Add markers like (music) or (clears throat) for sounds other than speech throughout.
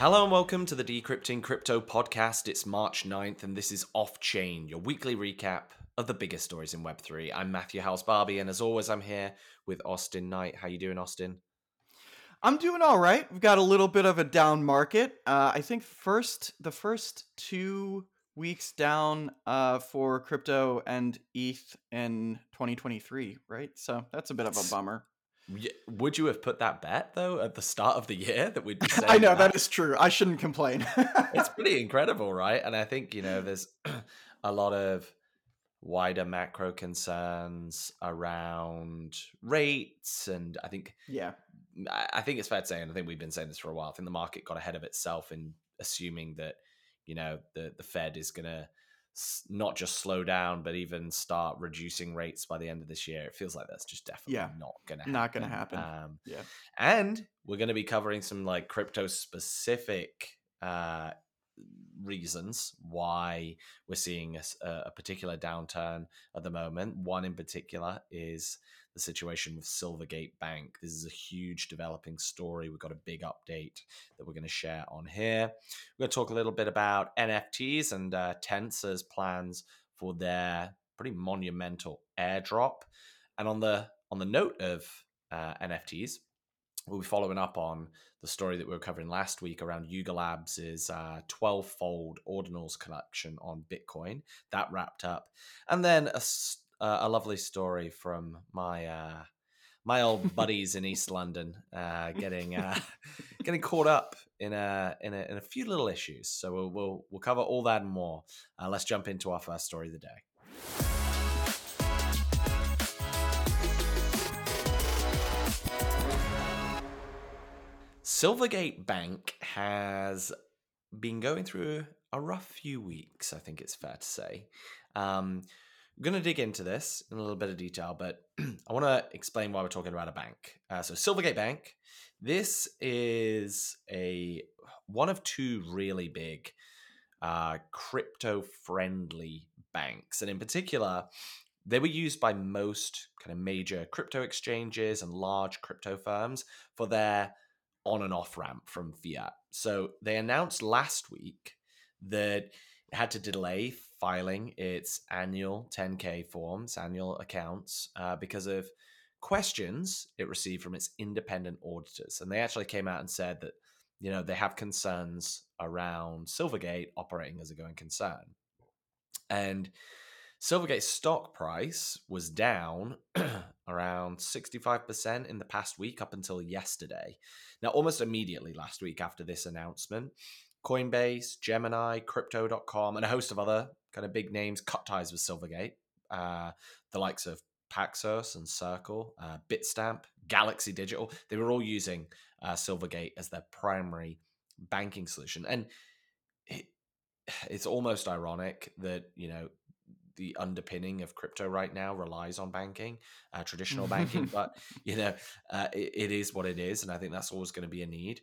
Hello and welcome to the Decrypting Crypto podcast. It's March 9th and this is Off Chain, your weekly recap of the biggest stories in Web3. I'm Matthew House Barbie and as always I'm here with Austin Knight. How you doing, Austin? I'm doing all right. We've got a little bit of a down market. Uh, I think first the first two weeks down uh, for crypto and ETH in 2023, right? So that's a bit of a bummer. Would you have put that bet though at the start of the year that we'd be (laughs) I know that? that is true. I shouldn't complain. (laughs) it's pretty incredible, right? And I think, you know, there's (clears throat) a lot of wider macro concerns around rates and I think yeah. I think it's fair to say, and I think we've been saying this for a while, I think the market got ahead of itself in assuming that, you know, the the Fed is gonna not just slow down, but even start reducing rates by the end of this year. It feels like that's just definitely yeah, not going to happen. Not going to happen. Um, yeah. And we're going to be covering some like crypto specific uh, reasons why we're seeing a, a, particular downturn at the moment. One in particular is the situation with Silvergate Bank. This is a huge developing story. We've got a big update that we're going to share on here. We're going to talk a little bit about NFTs and uh, Tensor's plans for their pretty monumental airdrop. And on the on the note of uh, NFTs, we'll be following up on the story that we were covering last week around Yuga Labs' uh, TwelveFold ordinals collection on Bitcoin. That wrapped up. And then a, uh, a lovely story from my. Uh, my old (laughs) buddies in East London, uh, getting uh, (laughs) getting caught up in a, in a in a few little issues. So we'll we'll, we'll cover all that and more. Uh, let's jump into our first story of the day. Silvergate Bank has been going through a rough few weeks, I think it's fair to say. Um, I'm going to dig into this in a little bit of detail, but (clears throat) I want to explain why we're talking about a bank. Uh, so, Silvergate Bank, this is a one of two really big uh, crypto-friendly banks, and in particular, they were used by most kind of major crypto exchanges and large crypto firms for their on and off ramp from fiat. So they announced last week that it had to delay filing its annual 10K forms, annual accounts, uh, because of questions it received from its independent auditors. And they actually came out and said that, you know, they have concerns around Silvergate operating as a going concern. And Silvergate's stock price was down (clears throat) around 65% in the past week up until yesterday. Now, almost immediately last week after this announcement, Coinbase, Gemini, Crypto.com, and a host of other kind of big names cut ties with Silvergate. Uh, the likes of Paxos and Circle, uh, Bitstamp, Galaxy Digital, they were all using uh, Silvergate as their primary banking solution. And it, (sighs) it's almost ironic that, you know, the underpinning of crypto right now relies on banking, uh, traditional banking. (laughs) But you know, uh, it, it is what it is, and I think that's always going to be a need.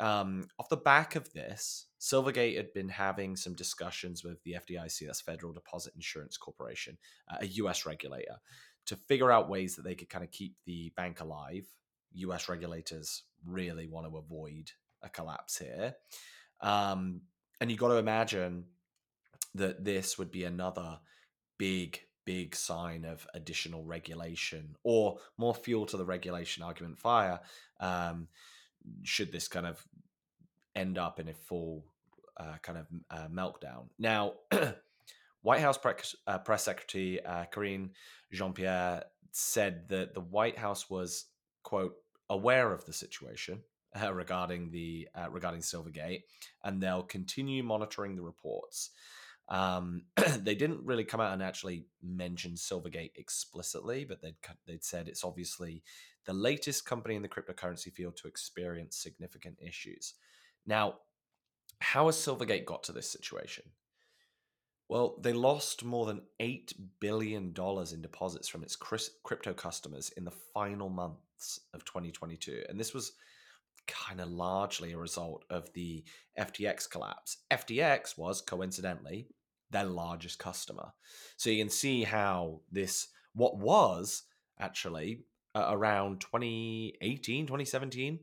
Um, off the back of this, Silvergate had been having some discussions with the FDIC, that's Federal Deposit Insurance Corporation, uh, a US regulator, to figure out ways that they could kind of keep the bank alive. US regulators really want to avoid a collapse here. Um, and you got to imagine that this would be another big big sign of additional regulation or more fuel to the regulation argument fire um, should this kind of end up in a full uh, kind of uh, meltdown? Now (clears throat) white house press, uh, press secretary uh, karine jean-pierre said that the white house was quote aware of the situation uh, regarding the uh, regarding silvergate and they'll continue monitoring the reports um, (clears throat) they didn't really come out and actually mention Silvergate explicitly, but they'd they'd said it's obviously the latest company in the cryptocurrency field to experience significant issues. Now, how has Silvergate got to this situation? Well, they lost more than $8 billion in deposits from its crypto customers in the final months of 2022. And this was kind of largely a result of the FTX collapse. FTX was coincidentally their largest customer. So you can see how this, what was actually uh, around 2018, 2017,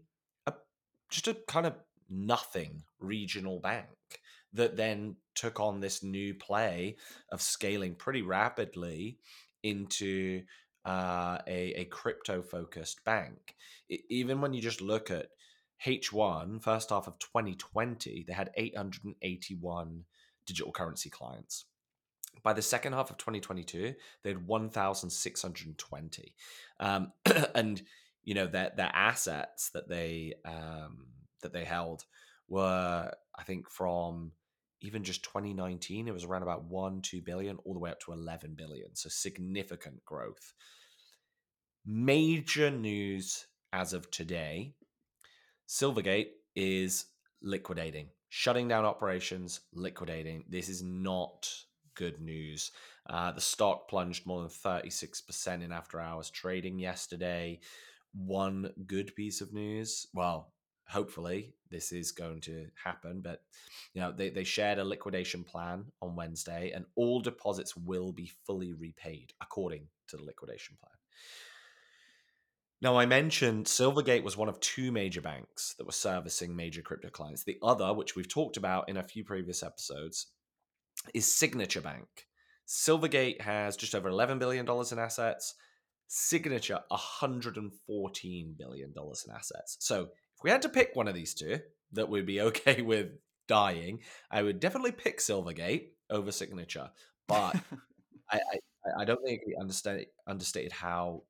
just a kind of nothing regional bank that then took on this new play of scaling pretty rapidly into uh, a, a crypto focused bank. It, even when you just look at H1, first half of 2020, they had 881 digital currency clients. By the second half of 2022, they had 1,620. Um, (clears throat) and you know their their assets that they um, that they held were I think from even just 2019 it was around about 1 2 billion all the way up to 11 billion so significant growth major news as of today silvergate is liquidating shutting down operations liquidating this is not good news uh, the stock plunged more than 36% in after hours trading yesterday one good piece of news. Well, hopefully this is going to happen, but you know, they, they shared a liquidation plan on Wednesday and all deposits will be fully repaid according to the liquidation plan. Now, I mentioned Silvergate was one of two major banks that were servicing major crypto clients. The other, which we've talked about in a few previous episodes, is Signature Bank. Silvergate has just over $11 billion in assets. Signature, $114 billion in assets. So if we had to pick one of these two that would be (laughs) okay with dying, I would definitely pick Silvergate over Signature. But (laughs) I, I, I, don't think we understand understated how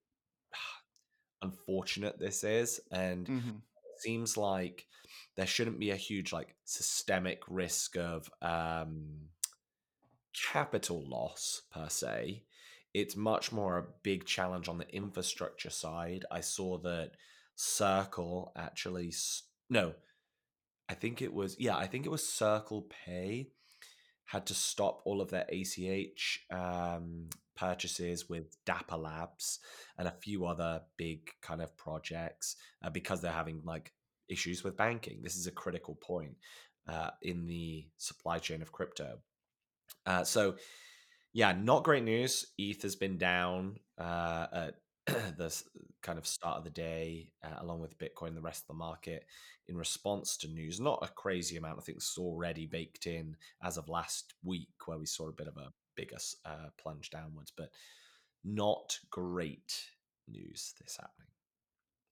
unfortunate this is. And mm-hmm. it seems like there shouldn't be a huge like systemic risk of um, capital loss per se it's much more a big challenge on the infrastructure side. I saw that Circle actually no, I think it was yeah, I think it was Circle Pay had to stop all of their ACH um, purchases with Dapper Labs and a few other big kind of projects uh, because they're having like issues with banking. This is a critical point uh, in the supply chain of crypto. Uh, so yeah, not great news. ETH has been down uh, at (clears throat) the kind of start of the day, uh, along with Bitcoin, the rest of the market, in response to news. Not a crazy amount. I think it's already baked in as of last week, where we saw a bit of a bigger uh, plunge downwards, but not great news this happening.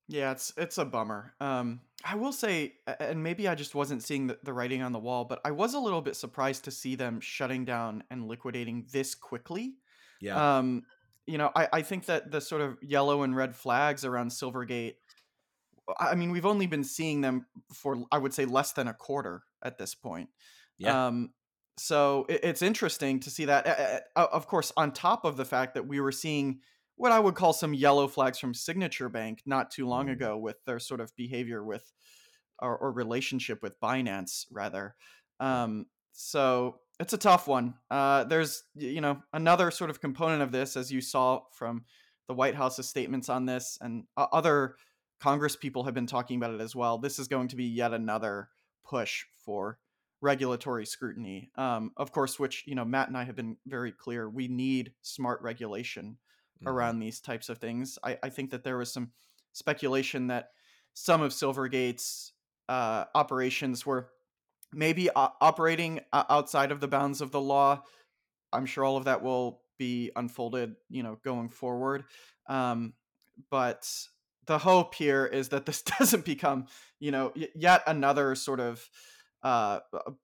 Yeah, it's it's a bummer. Um, I will say, and maybe I just wasn't seeing the, the writing on the wall, but I was a little bit surprised to see them shutting down and liquidating this quickly. Yeah. Um, you know, I, I think that the sort of yellow and red flags around Silvergate, I mean, we've only been seeing them for, I would say, less than a quarter at this point. Yeah. Um, so it, it's interesting to see that. Of course, on top of the fact that we were seeing what I would call some yellow flags from Signature Bank not too long mm. ago with their sort of behavior with or, or relationship with Binance rather. Um, so it's a tough one. Uh, there's you know another sort of component of this, as you saw from the White House's statements on this, and uh, other Congress people have been talking about it as well. This is going to be yet another push for regulatory scrutiny. Um, of course, which you know Matt and I have been very clear. We need smart regulation mm-hmm. around these types of things. I, I think that there was some speculation that some of Silvergate's uh, operations were maybe uh, operating outside of the bounds of the law. I'm sure all of that will be unfolded, you know, going forward. Um, but the hope here is that this (laughs) doesn't become, you know, y- yet another sort of uh,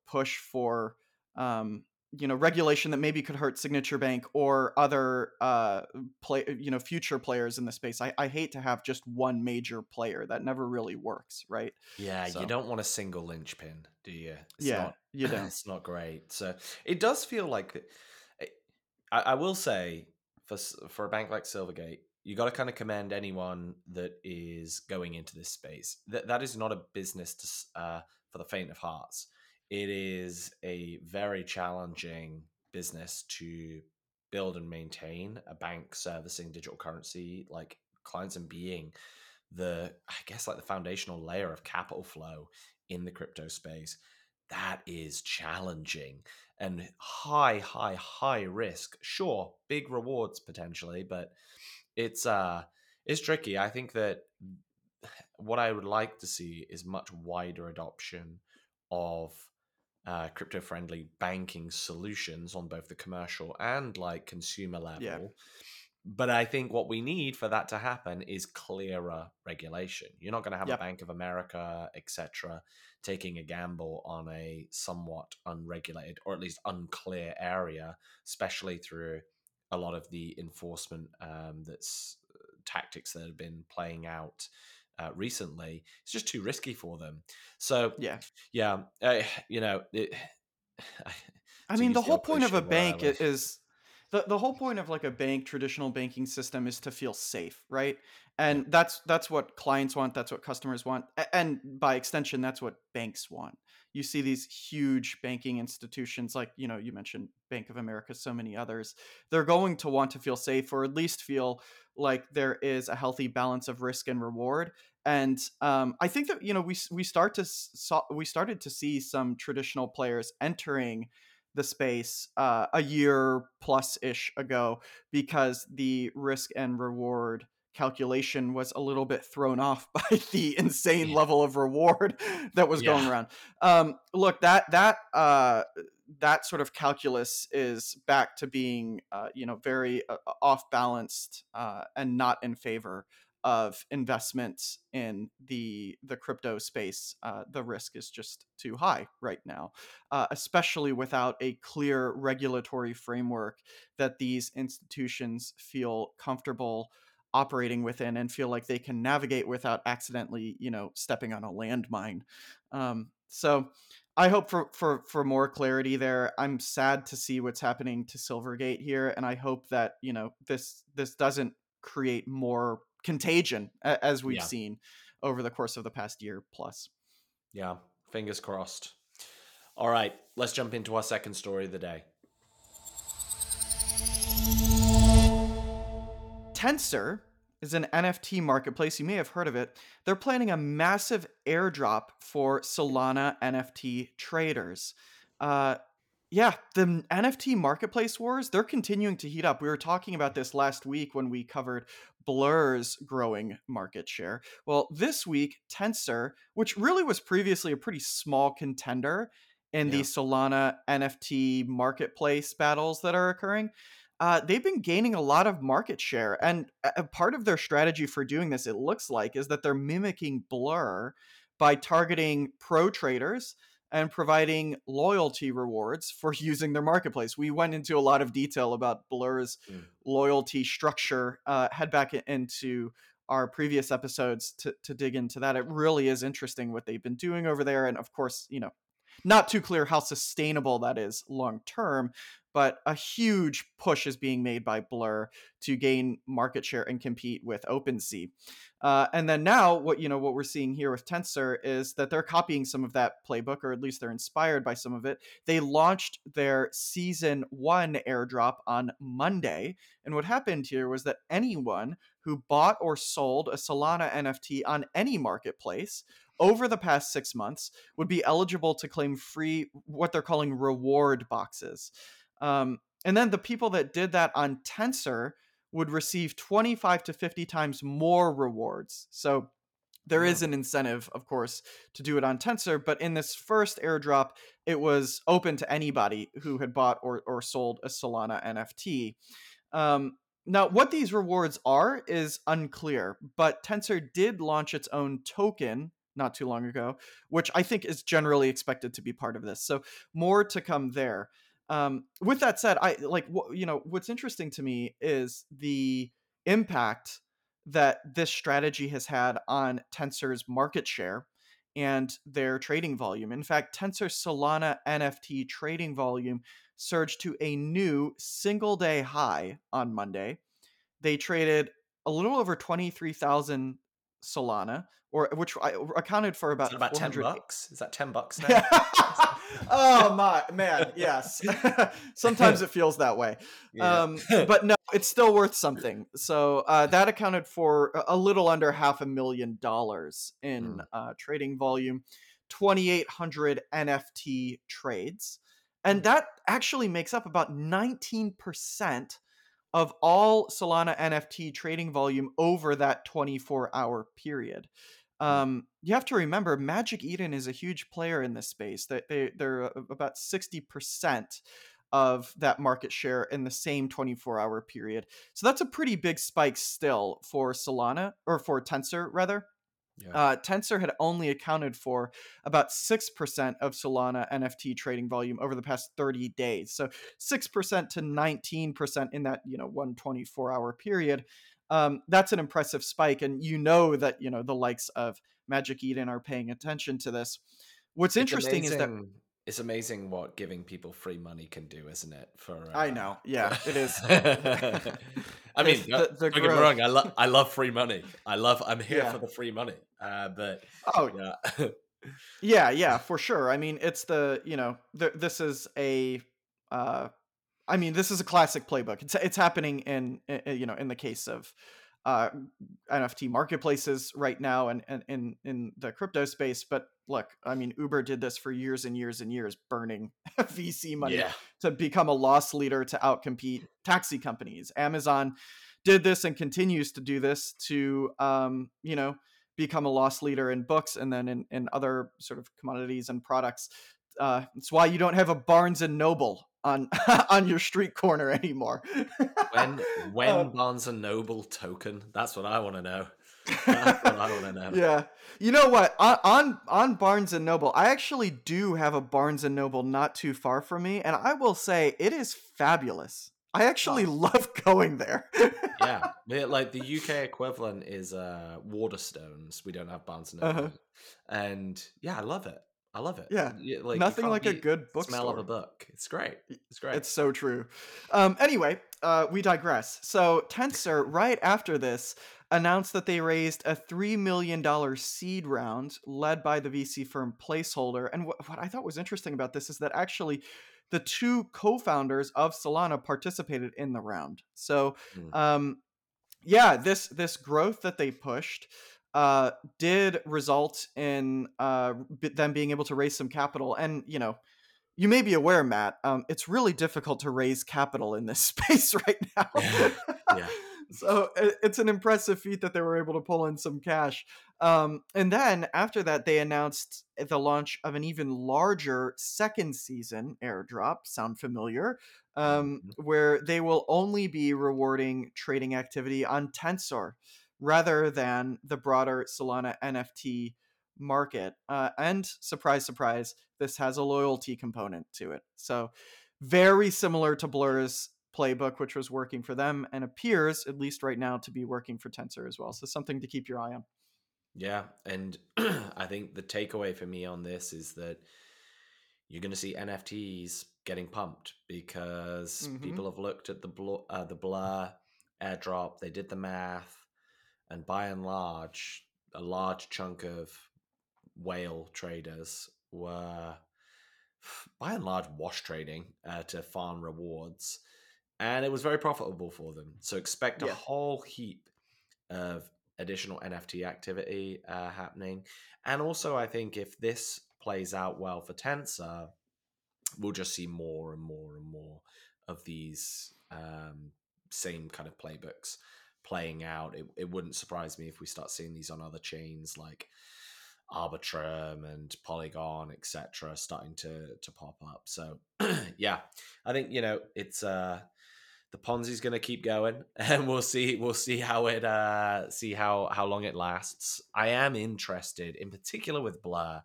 push for um, you know regulation that maybe could hurt signature bank or other uh play you know future players in the space. I, I hate to have just one major player. That never really works right? Yeah so. you don't want a single linchpin do you? It's yeah not, you (laughs) don't. it's not great. So it does feel like eh, I, I will say for for a bank like silvergate you got to kind of commend anyone that is going into this space. That that is not a business to uh for the faint of hearts. It is a very challenging business to build and maintain a bank servicing digital currency like clients and being the i guess like the foundational layer of capital flow in the crypto space. That is challenging and high high high risk. Sure big rewards potentially but it's uh it's tricky. I think that what I would like to see is much wider adoption of uh, crypto friendly banking solutions on both the commercial and like consumer level. Yeah. But I think what we need for that to happen is clearer regulation. You're not going to have Yep. a Bank of America, etc., taking a gamble on a somewhat unregulated or at least unclear area, especially through a lot of the enforcement um, that's tactics that have been playing out uh, recently. It's just too risky for them. So Yeah. yeah, uh, you know, it, (sighs) I mean, the whole point of a cliche where I bank is the the whole point of like a bank traditional banking system is to feel safe, right? And that's that's what clients want, that's what customers want, and by extension that's what banks want. You see these huge banking institutions like, you know, you mentioned Bank of America, so many others. They're going to want to feel safe or at least feel like there is a healthy balance of risk and reward. And um, I think that you know we we start to saw, we started to see some traditional players entering the space uh, a year plus ish ago because the risk and reward calculation was a little bit thrown off (laughs) by the insane Yeah. level of reward (laughs) that was going around. Um, look, that that uh, that sort of calculus is back to being uh, you know very uh, off balanced uh, and not in favor of investments in the the crypto space. Uh, the risk is just too high right now uh, especially without a clear regulatory framework that these institutions feel comfortable operating within and feel like they can navigate without accidentally, you know, stepping on a landmine. Um, so I hope for, for for more clarity there. I'm sad to see what's happening to Silvergate here, and I hope that you know this this doesn't create more contagion as we've Yeah. seen over the course of the past year plus. Yeah, fingers crossed. All right, let's jump into our second story of the day. Tensor is an NFT marketplace. You may have heard of it. They're planning a massive airdrop for Solana NFT traders. Uh, yeah, the NFT marketplace wars, they're continuing to heat up. We were talking about this last week when we covered Blur's growing market share. Well, this week, Tensor, which really was previously a pretty small contender in the Solana NFT marketplace battles that are occurring, uh, they've been gaining a lot of market share. And a part of their strategy for doing this, it looks like, is that they're mimicking Blur by targeting pro traders and providing loyalty rewards for (laughs) using their marketplace. We went into a lot of detail about Blur's Mm. loyalty structure. Uh, head back into our previous episodes to, to dig into that. It really is interesting what they've been doing over there. And of course, you know, not too clear how sustainable that is long term, but a huge push is being made by Blur to gain market share and compete with OpenSea. Uh, and then now, what you know, what we're seeing here with Tensor is that they're copying some of that playbook, or at least they're inspired by some of it. They launched their season one airdrop on Monday, and what happened here was that anyone who bought or sold a Solana NFT on any marketplace over the past six months would be eligible to claim free what they're calling reward boxes. Um, and then the people that did that on Tensor would receive 25 to 50 times more rewards. So there is an incentive, of course, to do it on Tensor, but in this first airdrop, it was open to anybody who had bought or, or sold a Solana NFT. Um, now, what these rewards are is unclear, but Tensor did launch its own token not too long ago, which I think is generally expected to be part of this. So more to come there. Um, with that said, I like wh- you know what's interesting to me is the impact that this strategy has had on Tensor's market share and their trading volume. In fact, Tensor Solana NFT trading volume surged to a new single day high on Monday. They traded a little over 23,000 Solana, or which I accounted for about about ten bucks? Is that ten bucks (laughs) now? (laughs) oh my man, yes. (laughs) Sometimes it feels that way. Yeah. Um, but no, it's still worth something. So uh, that accounted for a- little under half a million dollars in Mm. uh, trading volume, 2,800 NFT trades. And that actually makes up about 19% of all Solana NFT trading volume over that 24 hour period. um, you have to remember Magic Eden is a huge player in this space. That they they're about sixty percent of that market share in the same 24 hour period. So that's a pretty big spike still for Solana or for Tensor rather. Yeah. Uh, Tensor had only accounted for about 6% of Solana NFT trading volume over the past 30 days. So 6% to 19% in that, you know, 124 hour period. Um, that's an impressive spike. And you know that, you know, the likes of Magic Eden are paying attention to this. What's it's interesting amazing. is that it's amazing what giving people free money can do, isn't it? For uh, I know, yeah, it is. (laughs) I mean, the, the don't get me wrong. I love I love free money. I love. I'm here yeah. for the free money. Uh, but oh yeah. yeah, (laughs) yeah, for sure. I mean, it's the you know, th- this is a. Uh, I mean, this is a classic playbook. It's it's happening in, in you know in the case of uh, NFT marketplaces right now and, and in in the crypto space. But look, I mean, Uber did this for years and years and years, burning (laughs) VC money yeah. to become a loss leader to outcompete taxi companies. Amazon did this and continues to do this to um, you know become a loss leader in books and then in, in other sort of commodities and products. Uh, it's why you don't have a Barnes and Noble on (laughs) on your street corner anymore. when (laughs) when um, Barnes and Noble token? That's what I want to know. (laughs) That's what I want to know. Yeah, you know what? On, on on Barnes and Noble, I actually do have a Barnes and Noble not too far from me, and I will say it is fabulous. I actually oh. love going there. yeah, like the UK equivalent is uh Waterstones. We don't have Barnes and Noble, uh-huh. and yeah, I love it. I love it. Yeah, like nothing like a good book. Smell of a book. It's great. It's great. It's so true. Um, anyway, uh, we digress. So Tensor, right after this, announced that they raised a three million dollar seed round led by the VC firm Placeholder. And what, what I thought was interesting about this is that actually the two co-founders of Solana participated in the round. So, mm. um, yeah, this this growth that they pushed uh, did result in uh, them being able to raise some capital. And, you know, you may be aware, Matt, um, it's really difficult to raise capital in this (laughs) space right now. yeah. (laughs) so it's an impressive feat that they were able to pull in some cash. Um, and then after that, they announced the launch of an even larger second season airdrop. Sound familiar? Um, mm-hmm. Where they will only be rewarding trading activity on Tensor rather than the broader Solana NFT market. Uh, and surprise, surprise, this has a loyalty component to it. So, very similar to Blur's playbook, which was working for them and appears, at least right now, to be working for Tensor as well. So, something to keep your eye on. Yeah. And (clears throat) I think the takeaway for me on this is that you're going to see NFTs getting pumped because mm-hmm. people have looked at the blur, uh, the blur airdrop, they did the math, and by and large, a large chunk of whale traders were by and large wash trading uh, to farm rewards and it was very profitable for them. So expect yeah. a whole heap of additional nft activity uh, happening. And also i think if this plays out well for tensor we'll just see more and more and more of these um, same kind of playbooks playing out. It, it wouldn't surprise me if we start seeing these on other chains like Arbitrum and Polygon, etc., starting to to pop up. So (clears throat) yeah, I think you know it's uh the Ponzi's going to keep going, (laughs) and we'll see we'll see how it uh see how how long it lasts. I am interested, in particular with Blur,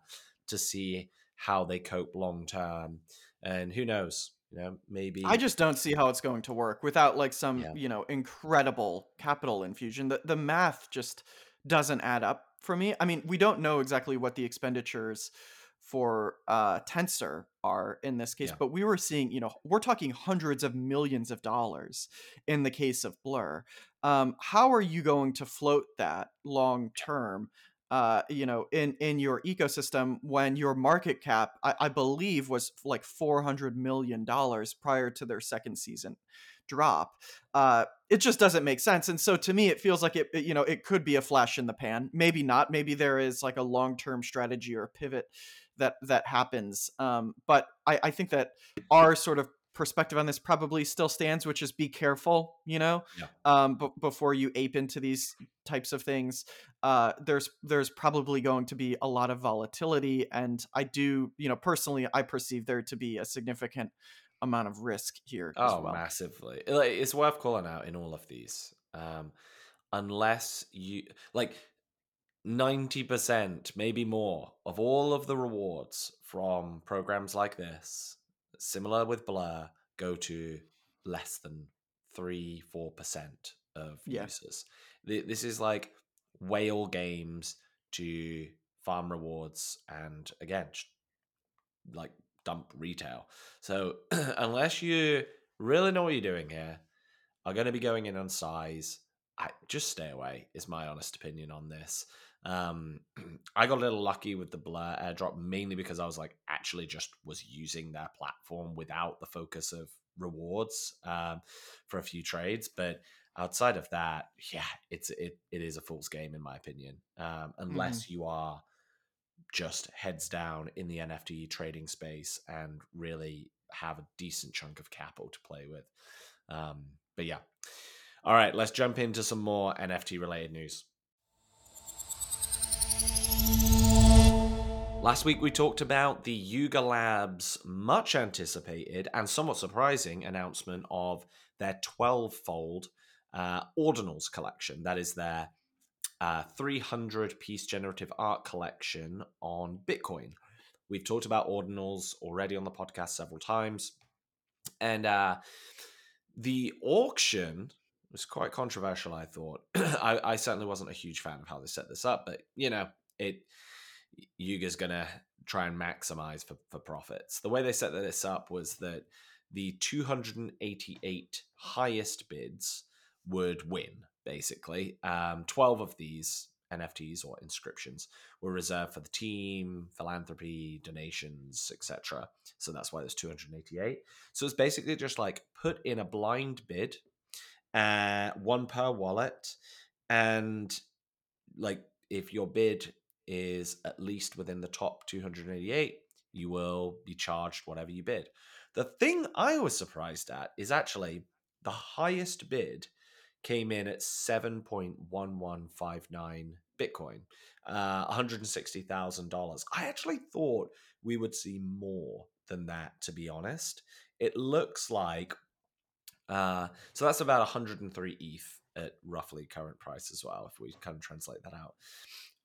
to see how they cope long term, and who knows, you know, maybe I just don't see how it's going to work without like some, yeah. you know, incredible capital infusion. The the math just doesn't add up for me. I mean, we don't know exactly what the expenditures for uh Tensor are in this case, yeah. but we were seeing, you know, we're talking hundreds of millions of dollars in the case of Blur. Um, how are you going to float that long term uh, you know, in in your ecosystem when your market cap, I, I believe, was like four hundred million dollars prior to their second season drop. Uh, it just doesn't make sense, and so to me, it feels like it, it, you know, it could be a flash in the pan. Maybe not. Maybe there is like a long term strategy or a pivot that that happens. Um, but I, I think that our sort of perspective on this probably still stands, which is be careful, you know, Yeah. um, b- before you ape into these types of things. Uh, there's there's probably going to be a lot of volatility, and I do, you know, personally, I perceive there to be a significant amount of risk here Oh, well. massively. It's worth calling out in all of these. Um, unless you like 90%, maybe more, of all of the rewards from programs like this, similar with Blur, go to less than 3 4% of Yeah. users. This is like whale games to farm rewards and again, like dump retail. So (clears throat) unless you really know what you're doing here, are going to be going in on size, I just stay away. Is my honest opinion on this. Um, (clears throat) I got a little lucky with the Blur airdrop mainly because I was like actually just was using their platform without the focus of rewards um, for a few trades, but outside of that, yeah, it's it it is a fool's game in my opinion. Um, unless you are just heads down in the NFT trading space and really have a decent chunk of capital to play with. Um, but yeah. All right, let's jump into some more NFT related news. Last week we talked about the Yuga Labs much anticipated and somewhat surprising announcement of their TwelveFold uh, Ordinals collection. That is their uh, 300 piece generative art collection on Bitcoin. We've talked about Ordinals already on the podcast several times. And uh, the auction was quite controversial, I thought. (clears throat) I, I certainly wasn't a huge fan of how they set this up, but you know, it Yuga's gonna try and maximize for, for profits. The way they set this up was that the 288 highest bids would win, basically. Um, 12 of these NFTs or inscriptions were reserved for the team, philanthropy, donations, etc. So that's why there's 288. So it's basically just like put in a blind bid, uh, one per wallet, and like if your bid is at least within the top 288, you will be charged whatever you bid. The thing I was surprised at is actually the highest bid came in at 7.1159 Bitcoin, uh, $160,000. I actually thought we would see more than that, to be honest. It looks like, uh, so that's about 103 ETH at roughly current price as well, if we kind of translate that out.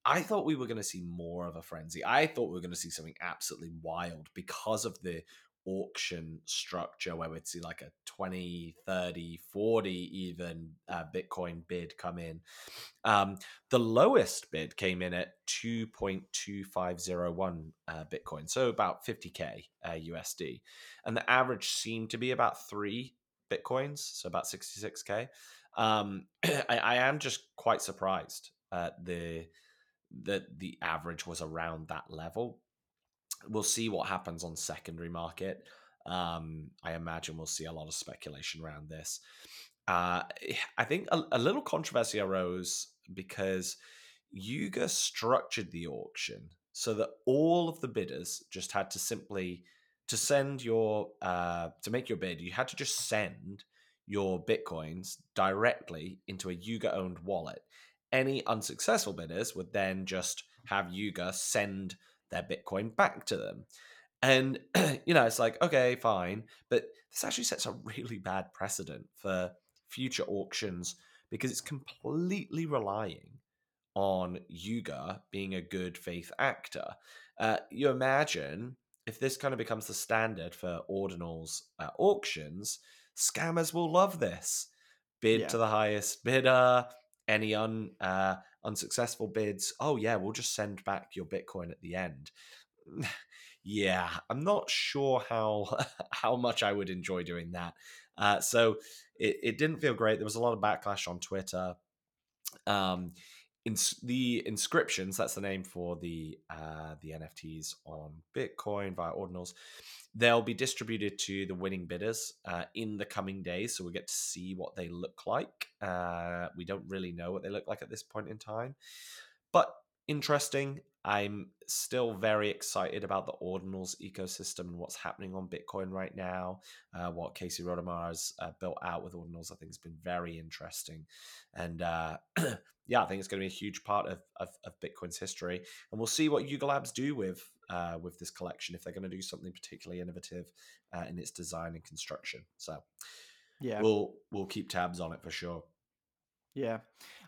I thought we were going to see more of a frenzy. I thought we were going to see something absolutely wild because of the auction structure where we'd see like a 20 30 40 even uh, bitcoin bid come in um, the lowest bid came in at 2.2501 uh, bitcoin so about 50k uh, usd and the average seemed to be about three bitcoins so about 66k um, (clears throat) I, I am just quite surprised at the that the average was around that level we'll see what happens on secondary market. Um, I imagine we'll see a lot of speculation around this. Uh, I think a, a little controversy arose because Yuga structured the auction so that all of the bidders just had to simply to send your uh, to make your bid. You had to just send your bitcoins directly into a Yuga owned wallet. Any unsuccessful bidders would then just have Yuga send their Bitcoin back to them. And, (clears throat) you know, it's like, okay, fine. But this actually sets a really bad precedent for future auctions because it's completely relying on Yuga being a good faith actor. Uh, you imagine if this kind of becomes the standard for ordinals uh, auctions, scammers will love this. Bid Yeah. to the highest bidder, any un, uh, unsuccessful bids. Oh, yeah, we'll just send back your Bitcoin at the end. (laughs) yeah, I'm not sure how (laughs) how much I would enjoy doing that. Uh, so it, it didn't feel great. There was a lot of backlash on Twitter. Um, ins- the inscriptions that's the name for the uh, the NFTs on Bitcoin via ordinals. They'll be distributed to the winning bidders uh, in the coming days, so we get to see what they look like. Uh, we don't really know what they look like at this point in time, but interesting. I'm still very excited about the ordinals ecosystem and what's happening on Bitcoin right now. Uh, what Casey Rodarmor has uh, built out with ordinals, I think, has been very interesting. And uh, (clears throat) yeah, I think it's going to be a huge part of, of, of, Bitcoin's history. And we'll see what Yuga Labs do with uh, with this collection if they're going to do something particularly innovative uh, in its design and construction. So yeah, we'll we'll keep tabs on it for sure. Yeah,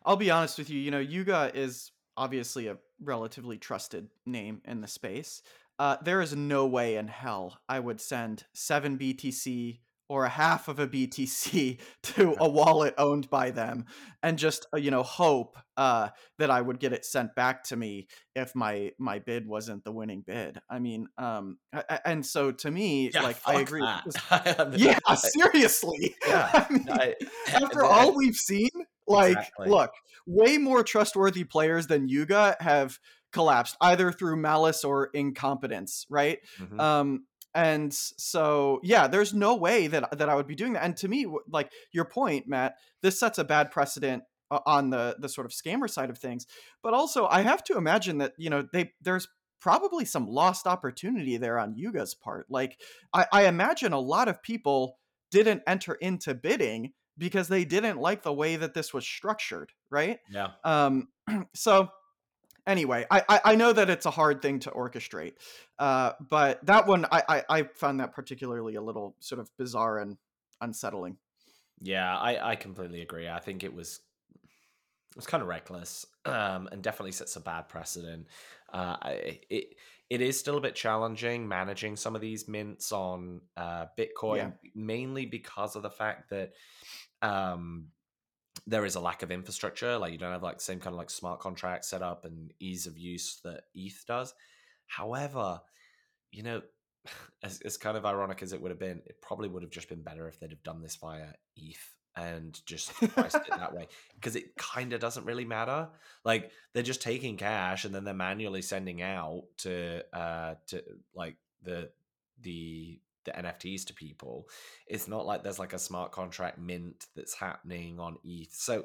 I'll be honest with you. You know, Yuga is obviously a relatively trusted name in the space. Uh, there is no way in hell I would send seven BTC or a half of a BTC (laughs) to a wallet owned by them and just uh, you know hope uh, that I would get it sent back to me if my my bid wasn't the winning bid. I mean, um, and so to me, yeah, like I agree. (laughs) yeah, seriously. (laughs) Yeah. I mean, I, after I, all we've seen, like, exactly. look, way more trustworthy players than Yuga have collapsed either through malice or incompetence, right? Mm-hmm. Um, and so yeah, there's no way that that I would be doing that. And to me, like your point, Matt, this sets a bad precedent on the the sort of scammer side of things. But also, I have to imagine that you know they there's probably some lost opportunity there on Yuga's part. Like I, I imagine a lot of people didn't enter into bidding because they didn't like the way that this was structured, right? Yeah. Um, (clears throat) so anyway, I, I, I know that it's a hard thing to orchestrate, uh, but that one I, I I found that particularly a little sort of bizarre and unsettling. Yeah, I I completely agree. I think it was it was kind of reckless, (clears throat) um, and definitely sets a bad precedent. Uh, it it is still a bit challenging managing some of these mints on uh, Bitcoin, yeah. mainly because of the fact that um, there is a lack of infrastructure. Like you don't have like same kind of like smart contract set up and ease of use that ETH does. However, you know, (sighs) as, as kind of ironic as it would have been, it probably would have just been better if they'd have done this via ETH and just (laughs) priced it that way because it kind of doesn't really matter. Like they're just taking cash and then they're manually sending out to uh to like the the the NFTs to people. It's not like there's like a smart contract mint that's happening on ETH. So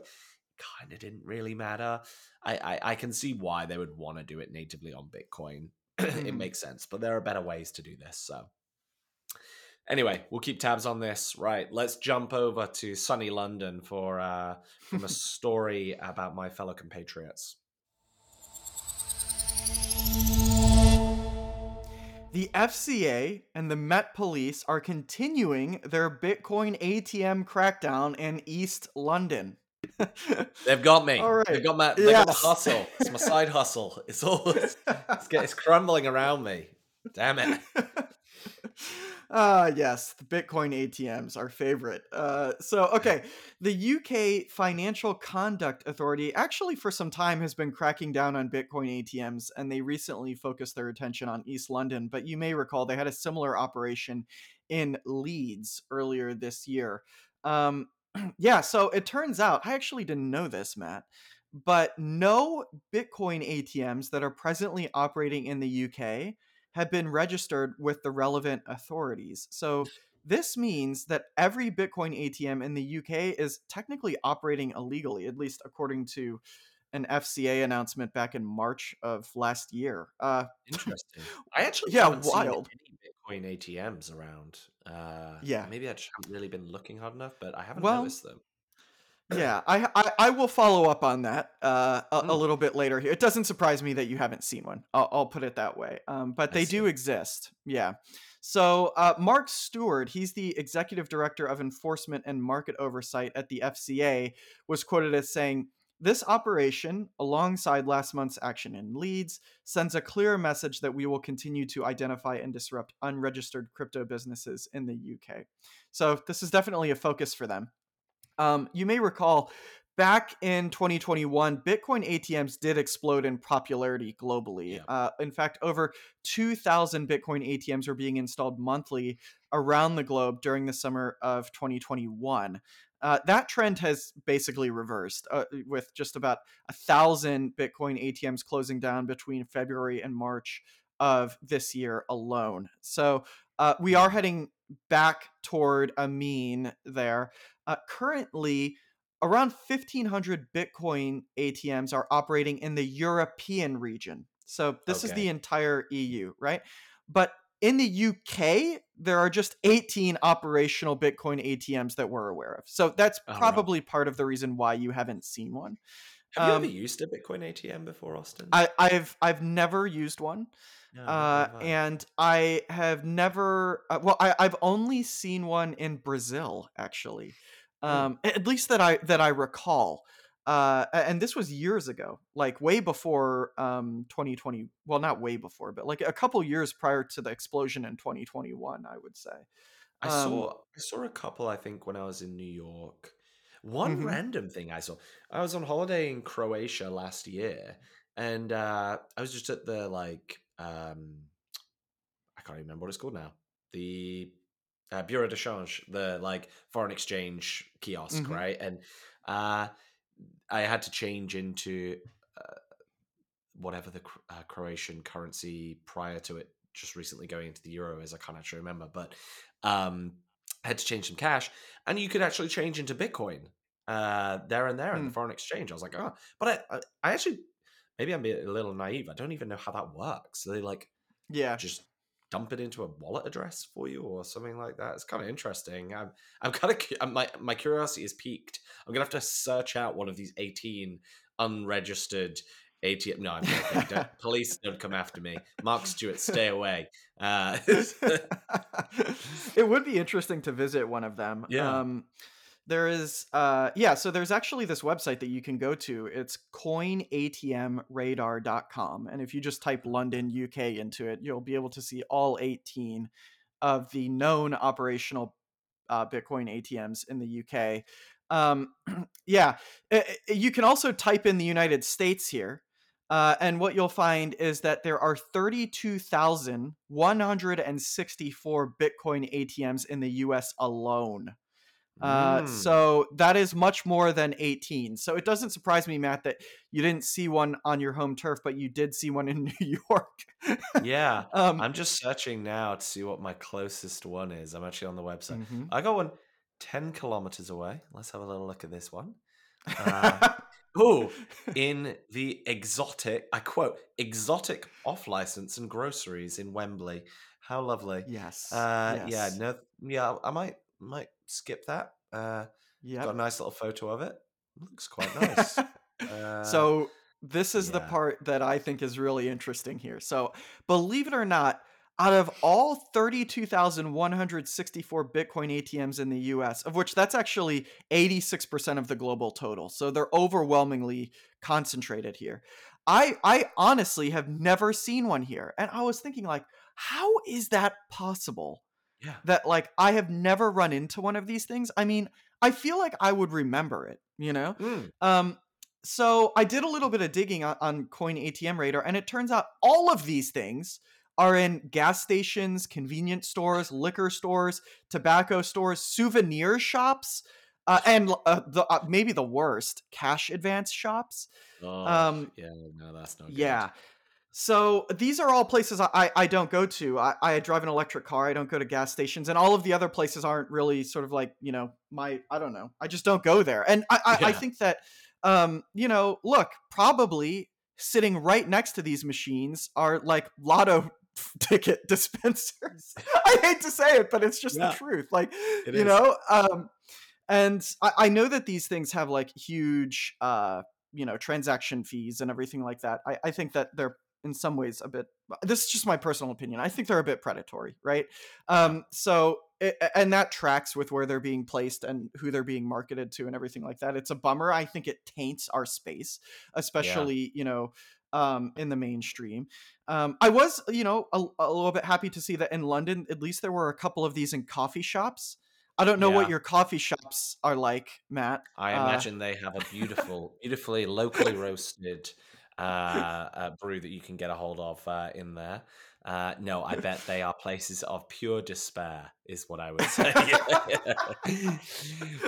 kind of didn't really matter. I, I, I can see why they would want to do it natively on Bitcoin. (clears throat) it mm-hmm. makes sense, but there are better ways to do this. So anyway, we'll keep tabs on this. Right, let's jump over to sunny London for uh, from a (laughs) story about my fellow compatriots. The FCA and the Met Police are continuing their Bitcoin ATM crackdown in East London. (laughs) They've got me. All right. They've got my, they yes. got my hustle. It's my side hustle. It's all it's, it's, it's crumbling around me. Damn it. (laughs) Ah, uh, yes, the Bitcoin ATMs, our favorite. Uh, so, okay, the UK Financial Conduct Authority actually, for some time, has been cracking down on Bitcoin ATMs, and they recently focused their attention on East London. But you may recall they had a similar operation in Leeds earlier this year. Um, (clears throat) yeah, so it turns out, I actually didn't know this, Matt, but no Bitcoin ATMs that are presently operating in the UK have been registered with the relevant authorities. So this means that every Bitcoin ATM in the UK is technically operating illegally, at least according to an FCA announcement back in March of last year. Uh, Interesting. (laughs) I actually yeah, wild. Bitcoin ATMs around. Uh, yeah, maybe I just haven't really been looking hard enough, but I haven't well, noticed them yeah, I, I, I will follow up on that uh, a, mm. a, little bit later here. It doesn't surprise me that you haven't seen one. I'll, I'll put it that way. Um, but they do exist. Yeah. So uh, Mark Steward, he's the executive director of enforcement and market oversight at the FCA, was quoted as saying. This operation, alongside last month's action in Leeds, sends a clear message that we will continue to identify and disrupt unregistered crypto businesses in the UK. So, this is definitely a focus for them. Um, you may recall back in 2021, Bitcoin ATMs did explode in popularity globally. Yeah. Uh, in fact, over 2,000 Bitcoin ATMs were being installed monthly around the globe during the summer of 2021. Uh, that trend has basically reversed, uh, with just about a thousand Bitcoin ATMs closing down between February and March of this year alone. So uh, we are heading back toward a mean there. Uh, currently, around 1500 bitcoin atms are operating in the european region so this is the entire eu right but in the uk there are just 18 operational bitcoin atms that we're aware of so that's Oh, right. probably part of the reason why you haven't seen one Have you Um, ever used a Bitcoin ATM before, Austin? I, i've i've never used one No, uh, neither have I. and I have never. Uh, well, I, I've only seen one in Brazil, actually, Hmm. um, a- at least that I that I recall. Uh, and this was years ago, like way before um, 2020. Well, not way before, but like a couple years prior to the explosion in 2021, I would say. I Um, saw I saw a couple. I think when I was in New York. One Mhm. random thing I saw. I was on holiday in Croatia last year, and uh, I was just at the like um, I can't remember what it's called now. The uh, Bureau de Change, the like foreign exchange kiosk, Mhm. right? And uh, I had to change into uh, whatever the uh, Croatian currency prior to it just recently going into the euro is. I can't actually remember, but um, I had to change some cash, and you could actually change into Bitcoin uh, there and there in the Hmm. foreign exchange. I was like, oh, but I, I, I actually maybe I'm being a little naive. I don't even know how that works. So they like yeah, just dump it into a wallet address for you or something like that. It's kind of interesting. I'm I'm kind of my my curiosity is peaked. I'm gonna have to search out one of these 18 unregistered ATM. No, I'm joking. (laughs) Don't, police don't come after me. Mark Steward, stay away. (laughs) Uh, (laughs) it would be interesting to visit one of them. Yeah. Um, there is, uh, yeah, so there's actually this website that you can go to. It's coinatmradar.com. And if you just type London, UK into it, you'll be able to see all 18 of the known operational uh, Bitcoin ATMs in the UK. Um, (clears throat) yeah, i- i- you can also type in the United States here. Uh, and what you'll find is that there are 32,164 Bitcoin ATMs in the US alone. Uh, mm, So that is much more than 18. So it doesn't surprise me, Matt, that you didn't see one on your home turf, but you did see one in (laughs) New York. yeah. (laughs) um, I'm just searching now to see what my closest one is. I'm actually on the website. mhm. I got one 10 kilometers away. Let's have a little look at this one. Uh, (laughs) Oh, in the exotic, I quote, exotic off license and groceries in Wembley. How lovely. yes. Uh, yeah, no, yeah, I might might skip that. Uh, Yep. got a nice little photo of it. Looks quite nice. (laughs) Uh, so this is the part that I think is really interesting here. So believe it or not, out of all 32,164 Bitcoin ATMs in the US, of which that's actually 86% of the global total. So they're overwhelmingly concentrated here. I I honestly have never seen one here. And I was thinking like how is that possible? Yeah, that like I have never run into one of these things. I mean, I feel like I would remember it, you know? Mm, Um so I did a little bit of digging on, on Coin ATM Radar and it turns out all of these things are in gas stations, convenience stores, liquor stores, tobacco stores, souvenir shops, uh, and uh, the uh, maybe the worst, cash advance shops. oh, Um, yeah, no, that's not good. Yeah. So these are all places I, I, don't go to. I, I drive an electric car. I don't go to gas stations, and all of the other places aren't really sort of like you know my I don't know. I just don't go there, and I I, I think that um you know look probably sitting right next to these machines are like lotto (laughs) ticket dispensers. (laughs) I hate to say it, but it's just Yeah. the truth. Like It you is. know um and I, I know that these things have like huge uh you know transaction fees and everything like that i, I think that they're in some ways a bit this is just my personal opinion i think they're a bit predatory right? Um so it, and that tracks with where they're being placed and who they're being marketed to and everything like that it's a bummer i think it taints our space especially you know um in the mainstream. Um i was you know a, a little bit happy to see that in london at least there were a couple of these in coffee shops. I don't know what your coffee shops are like, Matt. I Uh, imagine they have a beautiful, beautifully locally roasted uh, uh, brew that you can get a hold of uh, in there. Uh, no, I bet they are places of pure despair, is what I would say.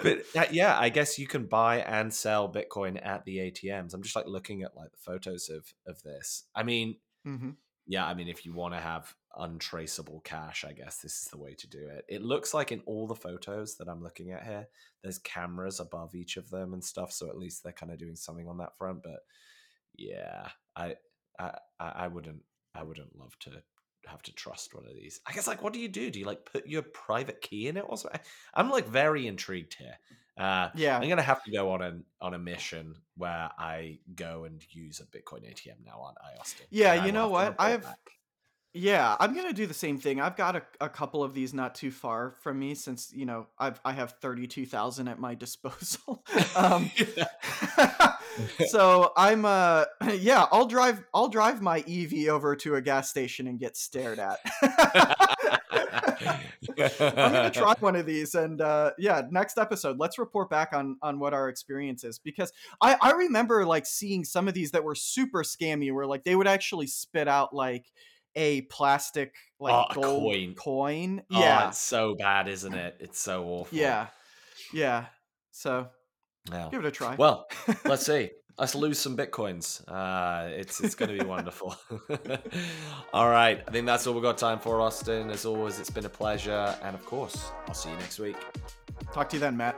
(laughs) but yeah, I guess you can buy and sell Bitcoin at the ATMs. I'm just like looking at like the photos of of this. I mean, mhm. yeah, I mean, if you want to have untraceable cash, I guess this is the way to do it. It looks like in all the photos that I'm looking at here, there's cameras above each of them and stuff, so at least they're kind of doing something on that front. But yeah, I I I wouldn't I wouldn't love to have to trust one of these. I guess like what do you do? Do you like put your private key in it or something? I'm like very intrigued here. Uh, Yeah. I'm gonna have to go on an on a mission where I go and use a Bitcoin ATM now, aren't I, Austin? Yeah, And you know what? I've back. yeah, I'm gonna do the same thing. I've got a, a couple of these not too far from me, since you know I've I have thirty two thousand at my (laughs) disposal. (laughs) um, (laughs) (laughs) so I'm uh (laughs) yeah, I'll drive I'll drive my EV over to a gas station and get stared at. (laughs) I'm gonna try one of these, and uh, yeah, next episode, let's report back on on what our experience is because I I remember like seeing some of these that were super scammy, where like they would actually spit out like a plastic like Oh, gold coin. coin. Oh, Yeah, it's so bad, isn't it? It's so awful. yeah, yeah. So Yeah. give it a try. Well, let's (laughs) see. Let's lose some bitcoins. Uh, it's it's going to be wonderful. (laughs) all right, I think that's all we've got time for, Austin. As always, it's been a pleasure, and of course, I'll see you next week. talk to you then, Matt.